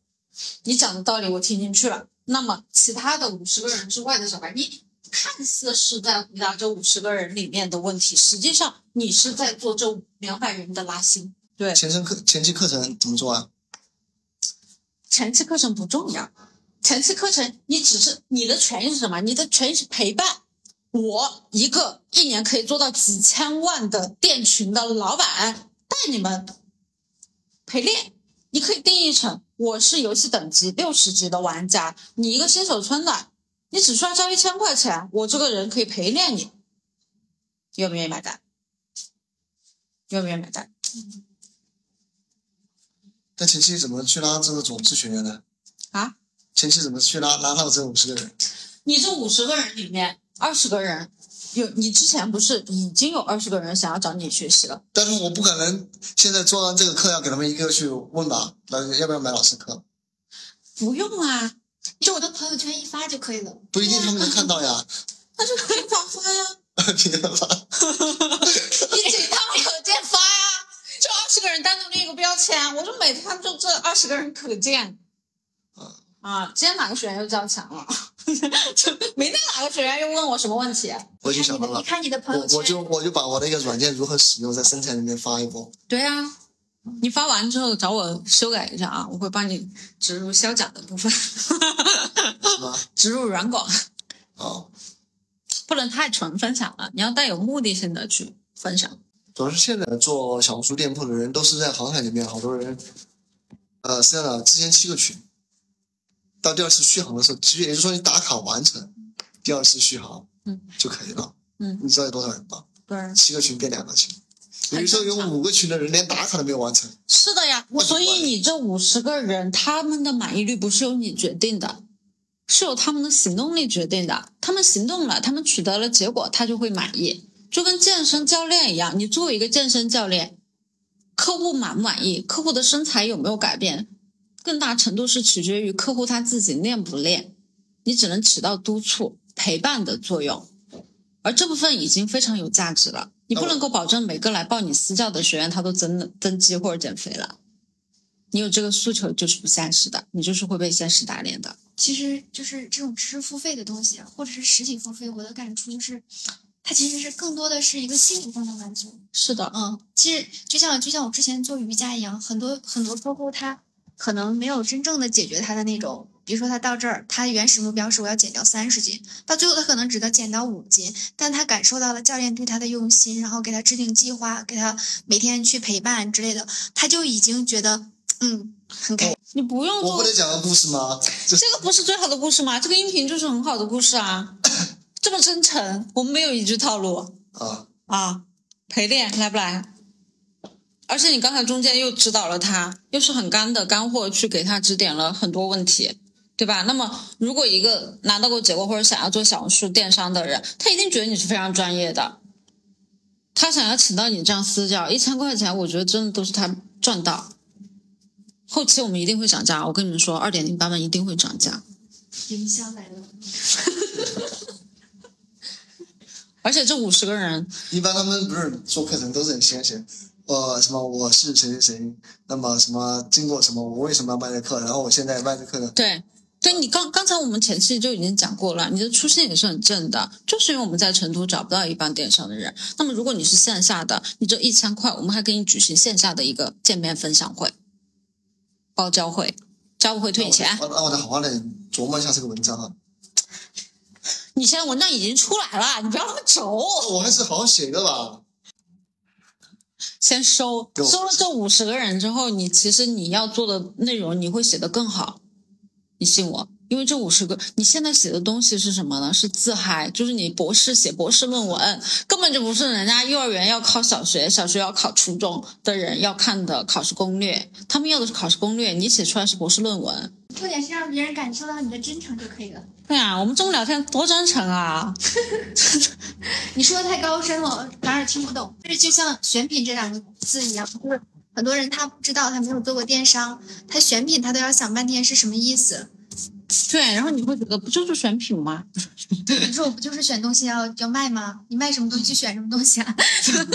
你讲的道理我听进去了。那么，其他的五十个人之外的小白，你看似是在回答这五十个人里面的问题，实际上你是在做这两百人的拉新。对，前程课前期课程怎么做啊？前期课程不重要，前期课程你只是你的权益是什么？你的权益是陪伴。我一个一年可以做到几千万的店群的老板，带你们陪练。你可以定义成我是游戏等级六十级的玩家，你一个新手村的，你只需要交一千块钱，我这个人可以陪练你，愿不愿意买单？愿不愿意买单？那前期怎么去拉这个种子学员呢？啊？前期怎么去拉拉到这五十个人？你这五十个人里面，二十个人有你之前不是已经有二十个人想要找你学习了？但是我不可能现在做完这个课要给他们一个去问吧，那要不要买老师课？不用啊，就我的朋友圈一发就可以了。不一定他们能看到呀。那就可以发呀，频繁发。你请他们可见发呀，就二十个人单独立一个标签，我就每天就这二十个人可见。啊，今天哪个学员又交钱了？明天哪个学员又问我什么问题？我已经想到了，你看你的朋友圈，我我就我就把我那个软件如何使用在生产里面发一波。对啊，你发完之后找我修改一下啊，我会帮你植入销假的部分。什么？植入软广。哦。不能太纯分享了，你要带有目的性的去分享。主要是现在做小红书店铺的人都是在航海里面，好多人，呃，是这样的，之前七个群。到第二次续航的时候，其实也就是说你打卡完成第二次续航，嗯，就可以了。嗯，你知道有多少人吧？对，七个群变两个群，有时候有五个群的人连打卡都没有完成。是的呀，所以你这五十个人，他们的满意率不是由你决定的，是由他们的行动力决定的。他们行动了，他们取得了结果，他就会满意。就跟健身教练一样，你作为一个健身教练，客户满不满意，客户的身材有没有改变？更大程度是取决于客户他自己练不练，你只能起到督促、陪伴的作用，而这部分已经非常有价值了。你不能够保证每个来报你私教的学员他都增增肌或者减肥了，你有这个诉求就是不现实的，你就是会被现实打脸的。其实就是这种知识付费的东西，或者是实体付费，我的感触就是，它其实是更多的是一个心理上的满足。是的，嗯，其实就像就像我之前做瑜伽一样，很多很多客户他。可能没有真正的解决他的那种，比如说他到这儿，他原始目标是我要减掉三十斤，到最后他可能只能减到五斤，但他感受到了教练对他的用心，然后给他制定计划，给他每天去陪伴之类的，他就已经觉得嗯很开心。你不用做，我不得讲个故事吗？这个不是最好的故事吗？这个音频就是很好的故事啊，这么真诚，我们没有一句套路啊啊，陪练来不来？而且你刚才中间又指导了他，又是很干的干货去给他指点了很多问题，对吧？那么如果一个拿到过结果或者想要做小红书电商的人，他一定觉得你是非常专业的，他想要请到你这样私教，一千块钱，我觉得真的都是他赚到。后期我们一定会涨价，我跟你们说，二点零版本一定会涨价。营销来了，而且这五十个人，一般他们不是做课程都是很先写，呃，什么我是谁谁谁，那么什么经过什么，我为什么要卖这课，然后我现在卖这课呢，对，对你刚刚才我们前期就已经讲过了，你的初心也是很正的，就是因为我们在成都找不到一帮电商的人。那么如果你是线下的，你这一千块，我们还给你举行线下的一个见面分享会，包教会，教务会退你钱。那我得好好的琢磨一下这个文章啊，你现在文章已经出来了，你不要那么轴，我还是好好写一个吧。先收收了这五十个人之后，你其实你要做的内容你会写得更好，你信我。因为这五十个，你现在写的东西是什么呢？是自嗨，就是你博士写博士论文，根本就不是人家幼儿园要考小学、小学要考初中的人要看的考试攻略，他们要的是考试攻略，你写出来是博士论文。重点是让别人感受到你的真诚就可以了。对啊，我们中午聊天多真诚啊！你说的太高深了，反而听不懂。这就像选品这两个字一样，就是很多人他不知道，他没有做过电商，他选品他都要想半天是什么意思。对，然后你会觉得不就是选品吗？你说我不就是选东西要要卖吗？你卖什么东西就选什么东西啊？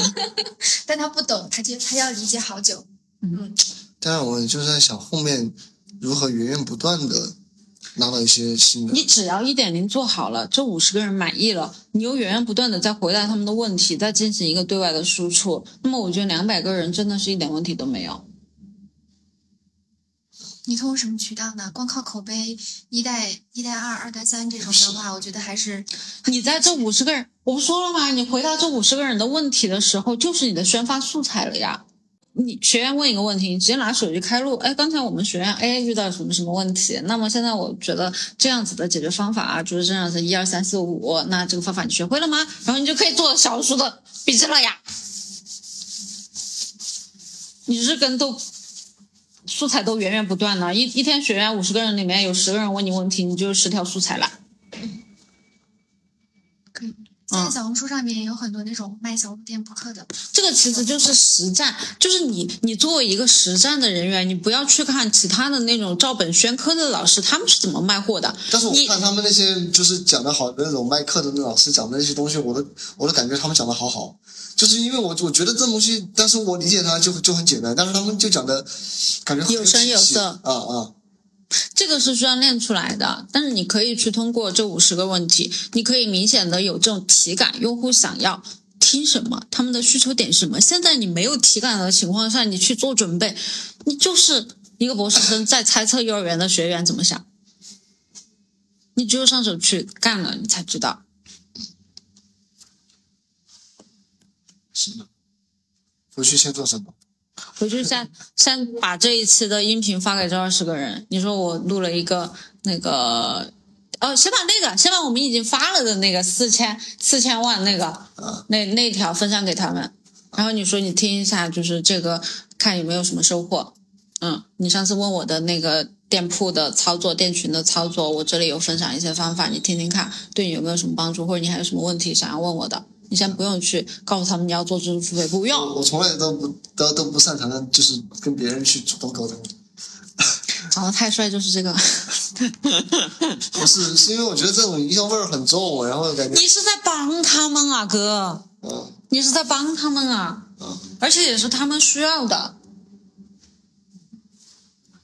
但他不懂，他就他要理解好久。嗯，但，我就是在想后面如何源源不断的拿到一些新的。你只要一点零做好了，这五十个人满意了，你又源源不断的在回答他们的问题，再进行一个对外的输出，那么我觉得两百个人真的是一点问题都没有。你通过什么渠道呢？光靠口碑，一代、一代二、二代三这种的话，我觉得还是你在这五十个人，我不说了吗？你回答这五十个人的问题的时候，就是你的宣发素材了呀。你学员问一个问题，你直接拿手机开录。哎，刚才我们学员 A 遇到什么什么问题？那么现在我觉得这样子的解决方法啊，就是这样子，一二三四五。那这个方法你学会了吗？然后你就可以做小数的笔记了呀。你日更都素材都源源不断的，一一天学员五十个人里面有十个人问你问题，你就十条素材了。现在小红书上面也有很多那种卖小红店铺课的，这个其实就是实战，就是你你作为一个实战的人员，你不要去看其他的那种照本宣科的老师，他们是怎么卖货的。但是我你看他们那些就是讲的好的那种卖课的那老师讲的那些东西，我都我都感觉他们讲的好好，就是因为我我觉得这东西，但是我理解它就就很简单，但是他们就讲的感觉很有声有色。啊啊，这个是需要练出来的，但是你可以去通过这五十个问题，你可以明显的有这种体感，用户想要听什么，他们的需求点什么。现在你没有体感的情况下，你去做准备，你就是一个博士生在猜测幼儿园的学员怎么想。你只有上手去干了，你才知道。行了，回去先做什么？回去先先把这一期的音频发给这二十个人。你说我录了一个那个，哦，先把那个，先把我们已经发了的那个四千四千万那个那那条分享给他们。然后你说你听一下，就是这个看有没有什么收获。嗯，你上次问我的那个店铺的操作、店群的操作，我这里有分享一些方法，你听听看，对你有没有什么帮助，或者你还有什么问题想要问我的，你先不用去告诉他们你要做知识付费，不用。我我从来都不都都不擅长的，就是跟别人去主动沟通。长得太帅就是这个，不是，是因为我觉得这种营销味儿很重，然后感觉你是在帮他们啊，哥，嗯你是在帮他们啊，嗯，而且也是他们需要的。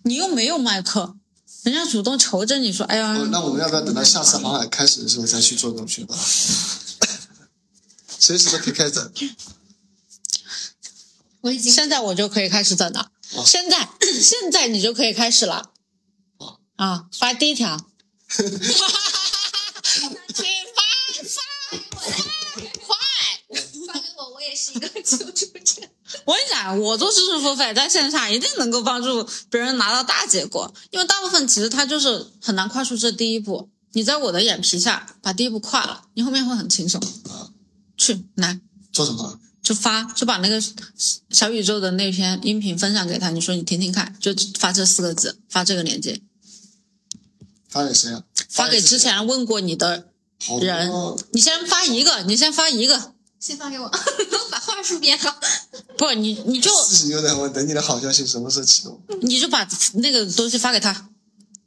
你又没有卖课，人家主动求着你说，哎呀，哦那我们要不要等到下次航海开始的时候再去做这种？随时都可以开展。我已经现在我就可以开始整了，哦现在现在你就可以开始了，啊，发第一条，请发发快。发给我，我也是一个求助者。我跟你讲，我做知识付费在线下一定能够帮助别人拿到大结果，因为大部分其实他就是很难跨出这第一步。你在我的眼皮下把第一步跨了，你后面会很轻松。去来做什么？就发，就把那个小宇宙的那篇音频分享给他，你说你听听看，就发这四个字，发这个链接，发给谁啊？发给之前问过你的人。你先发一个，你先发一个，先发给我，把话术编好。不，你你就事情有点问，等你的好消息什么时候启动？你就把那个东西发给他，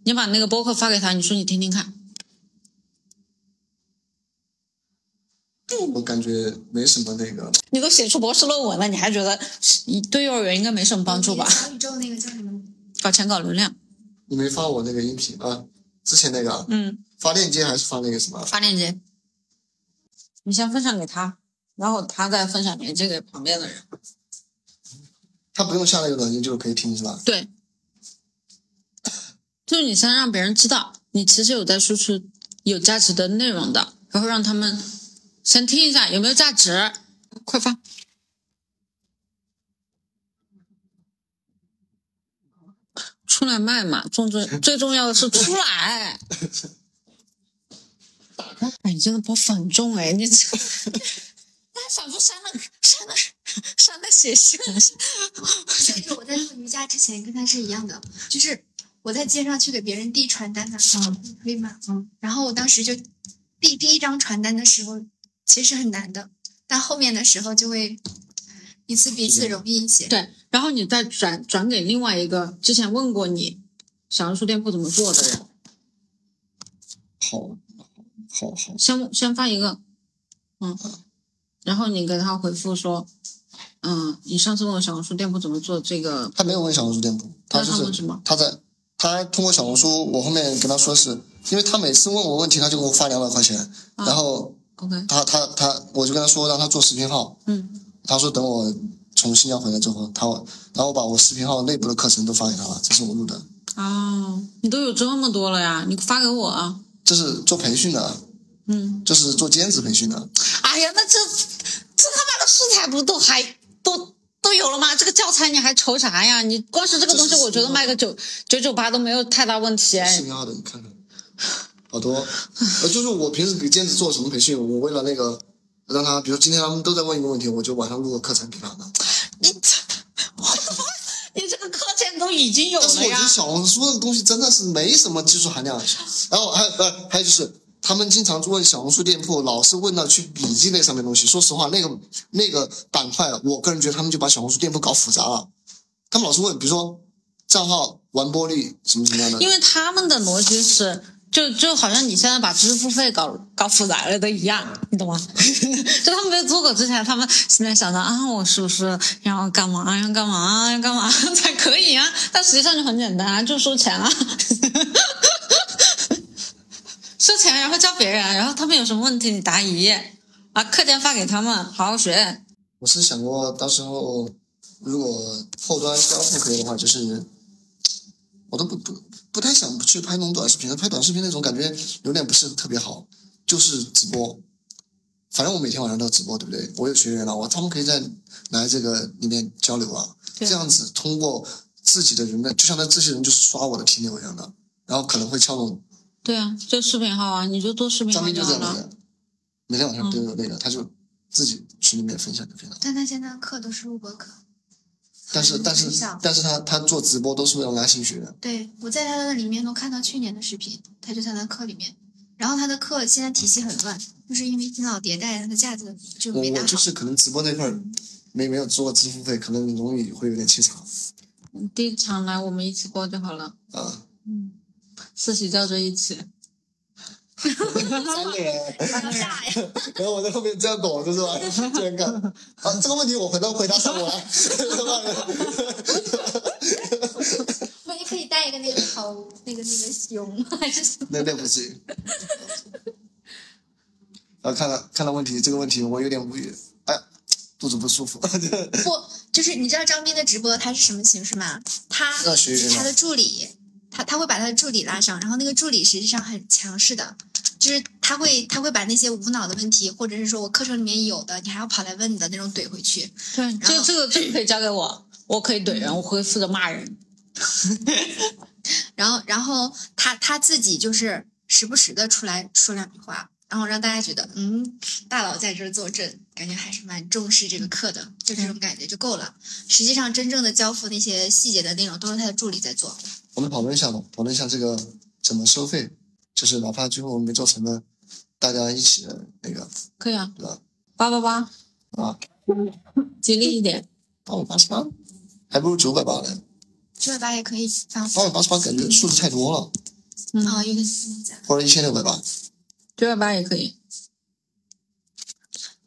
你把那个播客发给他，你说你听听看。我感觉没什么那个，你都写出博士论文了，你还觉得对幼儿园应该没什么帮助吧？小宇宙那个叫什么？搞钱搞流量，你没发我那个音频啊？之前那个啊嗯，发链接还是发那个什么？发链接，你先分享给他，然后他再分享链接给旁边的人。他不用下那个软件就可以听是吧？对，就是你先让别人知道你其实有在输出有价值的内容的，然后让他们先听一下有没有价值，快发。出来卖嘛，重最 最重要的是出来。哎，你真的播很重哎，你这，那反复删了删了删了写信。就是我在做瑜伽之前跟他是一样的，就是我在街上去给别人递传单的时候，可以吗？嗯。然后我当时就递第一张传单的时候，其实很难的，但后面的时候就会一次比一次容易一些。对，然后你再转转给另外一个之前问过你小红书店铺怎么做的人，好，好好，先先发一个，嗯，然后你给他回复说，嗯，你上次问我小红书店铺怎么做这个，他没有问小红书店铺，他是他问什么他在他通过小红书，我后面跟他说是，因为他每次问我问题，他就给我发两百块钱，啊。然后 OK，他他他，我就跟他说让他做视频号，嗯，他说等我从新疆回来之后，他然后我把我视频号内部的课程都发给他了，这是我录的，哦，你都有这么多了呀，你发给我啊，这是做培训的，嗯，这是做兼职培训的，哎呀，那这这他妈的素材不都还都都有了吗？这个教材你还愁啥呀？你光是这个东西，我觉得卖个九九九八都没有太大问题哎视。频号的你看看，好多，呃，就是我平时给兼职做什么培训，我为了那个让他，比如今天他们都在问一个问题，我就晚上录个课程给他们。你这，我！你这个课件都已经有了但是我觉得。小红书这个东西真的是没什么技术含量。然后还有呃还有就是，他们经常问小红书店铺，老是问到去笔记那上面东西。说实话，那个那个板块，我个人觉得他们就把小红书店铺搞复杂了。他们老是问，比如说账号完播率什么什么样的，因为他们的逻辑是，就就好像你现在把知识付费搞搞复杂了的一样，你懂吗？就他们没有做过之前，他们现在想着啊，我是不是要干嘛要干嘛要干嘛 才可以啊？但实际上就很简单啊，就收钱啊，收钱然后教别人，然后他们有什么问题你答疑啊，课件发给他们，好好学。我是想过到时候如果后端交付可以的话，就是我都不不不太想去拍那种短视频，拍短视频那种感觉有点不是特别好，就是直播。反正我每天晚上都直播，对不对？我有学员了，我他们可以在来这个里面交流啊，这样子通过自己的人的，就像那这些人就是刷我的停留一样的，然后可能会撬动。对啊，就视频号啊，你就做视频张斌号就好了。就这样子，每天晚上都嗯有那个，他就自己群里面分享就可以了。但他现在课都是录播课。但是但是但是他他做直播都是为了拉新学员。对，我在他的里面能看到去年的视频，他就在他课里面。然后他的课现在体系很乱，就是因为电脑迭代，他的架子就没打好。我就是可能直播那块儿没没有做过支付费，可能容易会有点气场第一场来我们一起播就好了，啊。嗯四喜叫着一起。三个人，玩到炸呀！然后我在后面这样躲着是吧？这样干啊，这个问题我回答回答上我来。我你可以带一个那个头，那个那个熊，还是什么？那那不行。然后看到看到问题这个问题，我有点无语，哎，肚子不舒服。不，就是你知道张斌的直播他是什么形式吗？他他的助理，他他会把他的助理拉上，然后那个助理实际上很强势的，就是他会他会把那些无脑的问题，或者是说我课程里面有的，你还要跑来问的那种怼回去。对，这后这个这个可以交给我，我可以怼人，我会负责骂人。然后，然后他他自己就是时不时的出来说两句话，然后让大家觉得，嗯，大佬在这儿坐镇，感觉还是蛮重视这个课的，就这种感觉就够了。实际上，真正的交付那些细节的内容，都是他的助理在做。我们讨论一下吧，讨论一下这个怎么收费，就是哪怕最后没做成的，大家一起的那个，可以啊，对吧？八八八，啊，吉利一点。八百八十八，还不如九百八呢。九百八也可以发八百八十八感觉数字太多了，嗯，好，有点复杂。或者一千六百八。九百八也可以。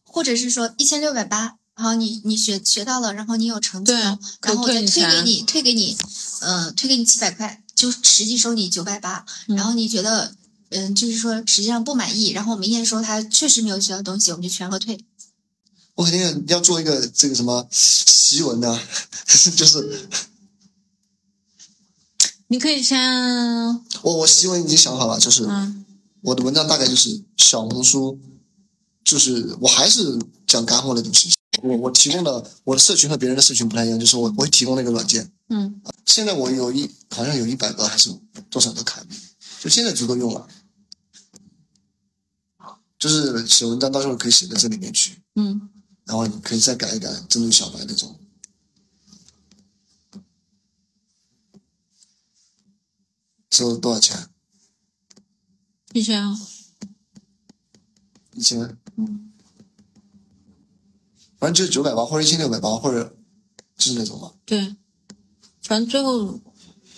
或者是说一千六百八，然后你你学学到了，然后你有成就，然后我再退给你退给你，呃，退给你七百块，就实际收你九百八，嗯然后你觉得，嗯，就是说实际上不满意，然后我们验收他确实没有学到东西，我们就全额退。我肯定要做一个这个什么檄文的，就是你可以先，我我檄文已经想好了，就是嗯我的文章大概就是小红书，就是我还是讲干货的东西。我我提供的我的社群和别人的社群不太一样，就是我我会提供那个软件。嗯，现在我有一好像有一百个还是多少个卡，就现在足够用了。就是写文章到时候可以写在这里面去，嗯，然后你可以再改一改，针对小白那种。收多少钱？一千啊，一千。反正就是九百八或者一千六百八，或者就是那种嘛。对，反正最后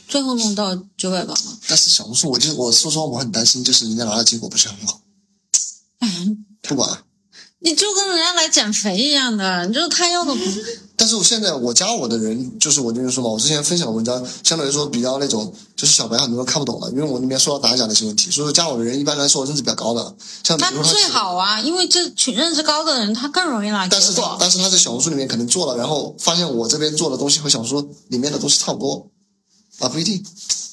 最后弄到九百八嘛。但是小红书，我就我说实话，我很担心，就是人家拿的结果不是很好。哎，不管，你就跟人家来减肥一样的，你就是他要的不，但是我现在我加我的人，就是我就是说嘛，我之前分享的文章相对来说比较那种，就是小白很多人看不懂了，因为我里面说到打假的一些问题，所以说加我的人一般来说认知比较高的，像他写好啊，因为这群认知高的人，他更容易拿结但是他。但是他在小红书里面可能做了，然后发现我这边做的东西和小红书里面的东西差不多，啊不一定，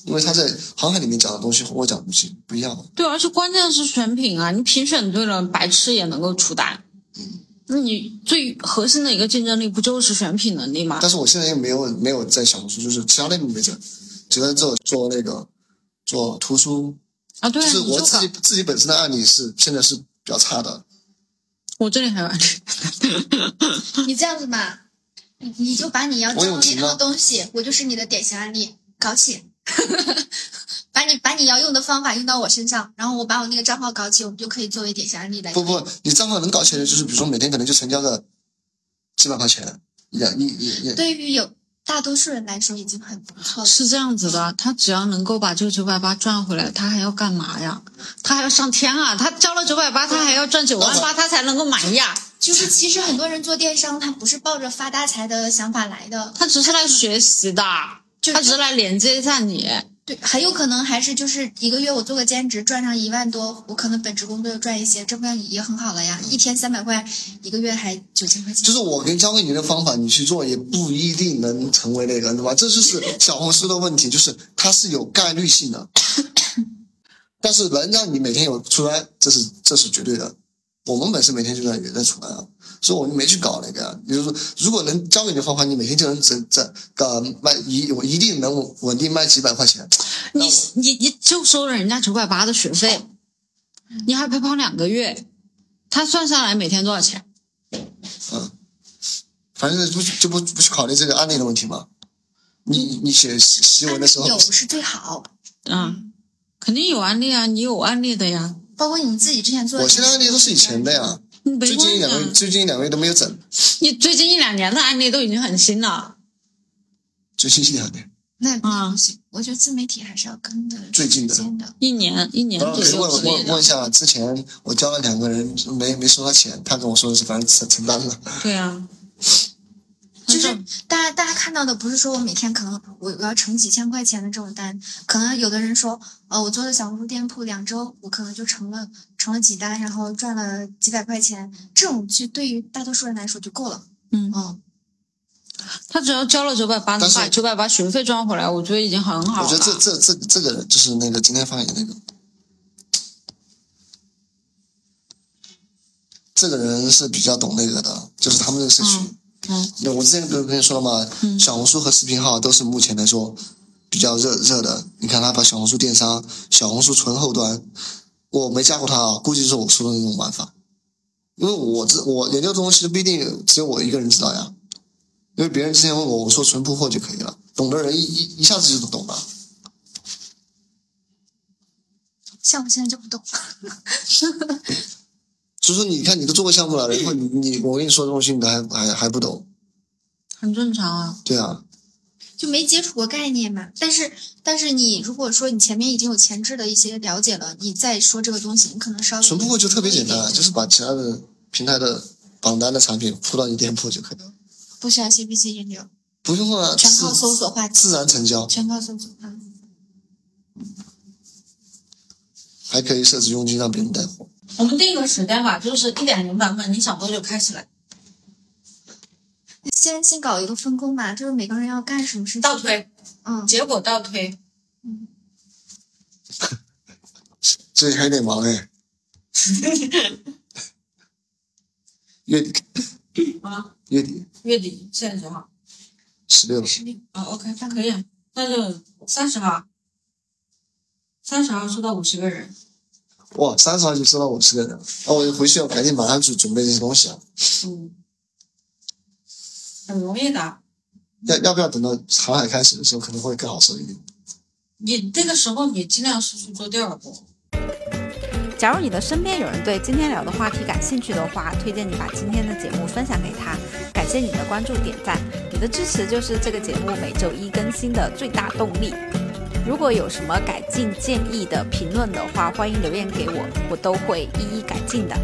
因为他在航海里面讲的东西和我讲的东西不一样。对，而且关键是选品啊，你品选对了，白痴也能够出单。那你最核心的一个竞争力不就是选品能力吗？但是我现在又没有没有在小红书，就是其他类目没整，只在做做那个做图书，啊，对啊，就是我自己自己本身的案例是现在是比较差的。我这里还有案例，你这样子吧，你你就把你要我教的那套东西，我就是你的典型案例，搞起。把你把你要用的方法用到我身上，然后我把我那个账号搞起，我们就可以作为典型案例来。不不，你账号能搞起来，就是比如说每天可能就成交个几百块钱，一两一一一。对于有大多数人来说已经很不错了。是这样子的，他只要能够把这个九百八赚回来，他还要干嘛呀？他还要上天啊！他交了九百八，他还要赚九万八，他才能够满意啊！就是其实很多人做电商，他不是抱着发大财的想法来的，他只是来学习的，就他只是来连接一下你。对，很有可能还是就是一个月我做个兼职赚上一万多，我可能本职工作又赚一些，这不样也很好了呀。一天三百块，一个月还九千块钱。就是我给你教给你的方法，你去做也不一定能成为那个，对吧？这就是小红书的问题，就是它是有概率性的，但是能让你每天有出来，这是这是绝对的。我们本身每天就在也在出来啊，所以我就没去搞那个也就是说，如果能教给你的方法，你每天就能整整个卖一，我一定能稳定卖几百块钱。你你你就收了人家九百八的学费，你还陪跑两个月，他算下来每天多少钱？嗯。反正不就不不去考虑这个案例的问题嘛。你你写习文的时候，有是最好，嗯，肯定有案例啊，你有案例的呀，包括你自己之前做的。我现在案例都是以前的呀，最近一两个月，。最近一两个月都没有整，你最近一两年的案例都已经很新了，最近一两年。那啊不行，我觉得自媒体还是要跟的最近的。一年一年左右可以问。问问一下，之前我教了两个人没没收到钱，他跟我说的是反正承承担了。对啊，就是大家大家看到的不是说我每天可能我我要成几千块钱的这种单，可能有的人说，呃，我做的小红书店铺两周，我可能就成了成了几单，然后赚了几百块钱，这种就对于大多数人来说就够了。嗯嗯，他只要交了九百八，能但是把九百八学费赚回来，我觉得已经很好了。我觉得这这这这个人就是那个今天发言那个，这个人是比较懂那个的，就是他们这个社区。嗯因为我之前不是跟你说了吗？嗯小红书和视频号都是目前来说比较热热的。你看他把小红书电商、小红书纯后端，我没加过他啊，估计是我说的那种玩法。因为我这我研究这东西不一定只有我一个人知道呀，因为别人之前问我，我说纯铺货就可以了，懂的人一一一下子就懂了。像我现在就不懂。就是说，你看你都做过项目了，然后你你我跟你说的东西你都还还还不懂，很正常啊。对啊，就没接触过概念嘛。但是，但是你如果说你前面已经有前置的一些了解了，你再说这个东西，你可能稍微存铺货就特别简单，就是把其他的平台的榜单的产品铺到你店铺就可以了，不需要 CPC 研究，不用啊，全靠搜索化自然成交，全靠搜索。嗯，还可以设置佣金让别人带货。我们定个时间吧，就是一点零版本，你想多久开起来？先先搞一个分工吧，就是每个人要干什么事情。倒推，嗯，结果倒推。嗯 这还有点忙哎。月底，啊，月底月底现在几号？十六，十六啊，OK，可以，啊，那就三十号。三十号收到五十个人，哇，三十号就收到五十个人，那我回去要赶紧马上去准备这些东西啊。嗯，很容易的。要要不要等到航海开始的时候，可能会更好受一点？你这个时候你尽量是去做第二步。假如你的身边有人对今天聊的话题感兴趣的话，推荐你把今天的节目分享给他。感谢你的关注点赞，你的支持就是这个节目每周一更新的最大动力。如果有什么改进建议的评论的话，欢迎留言给我，我都会一一改进的。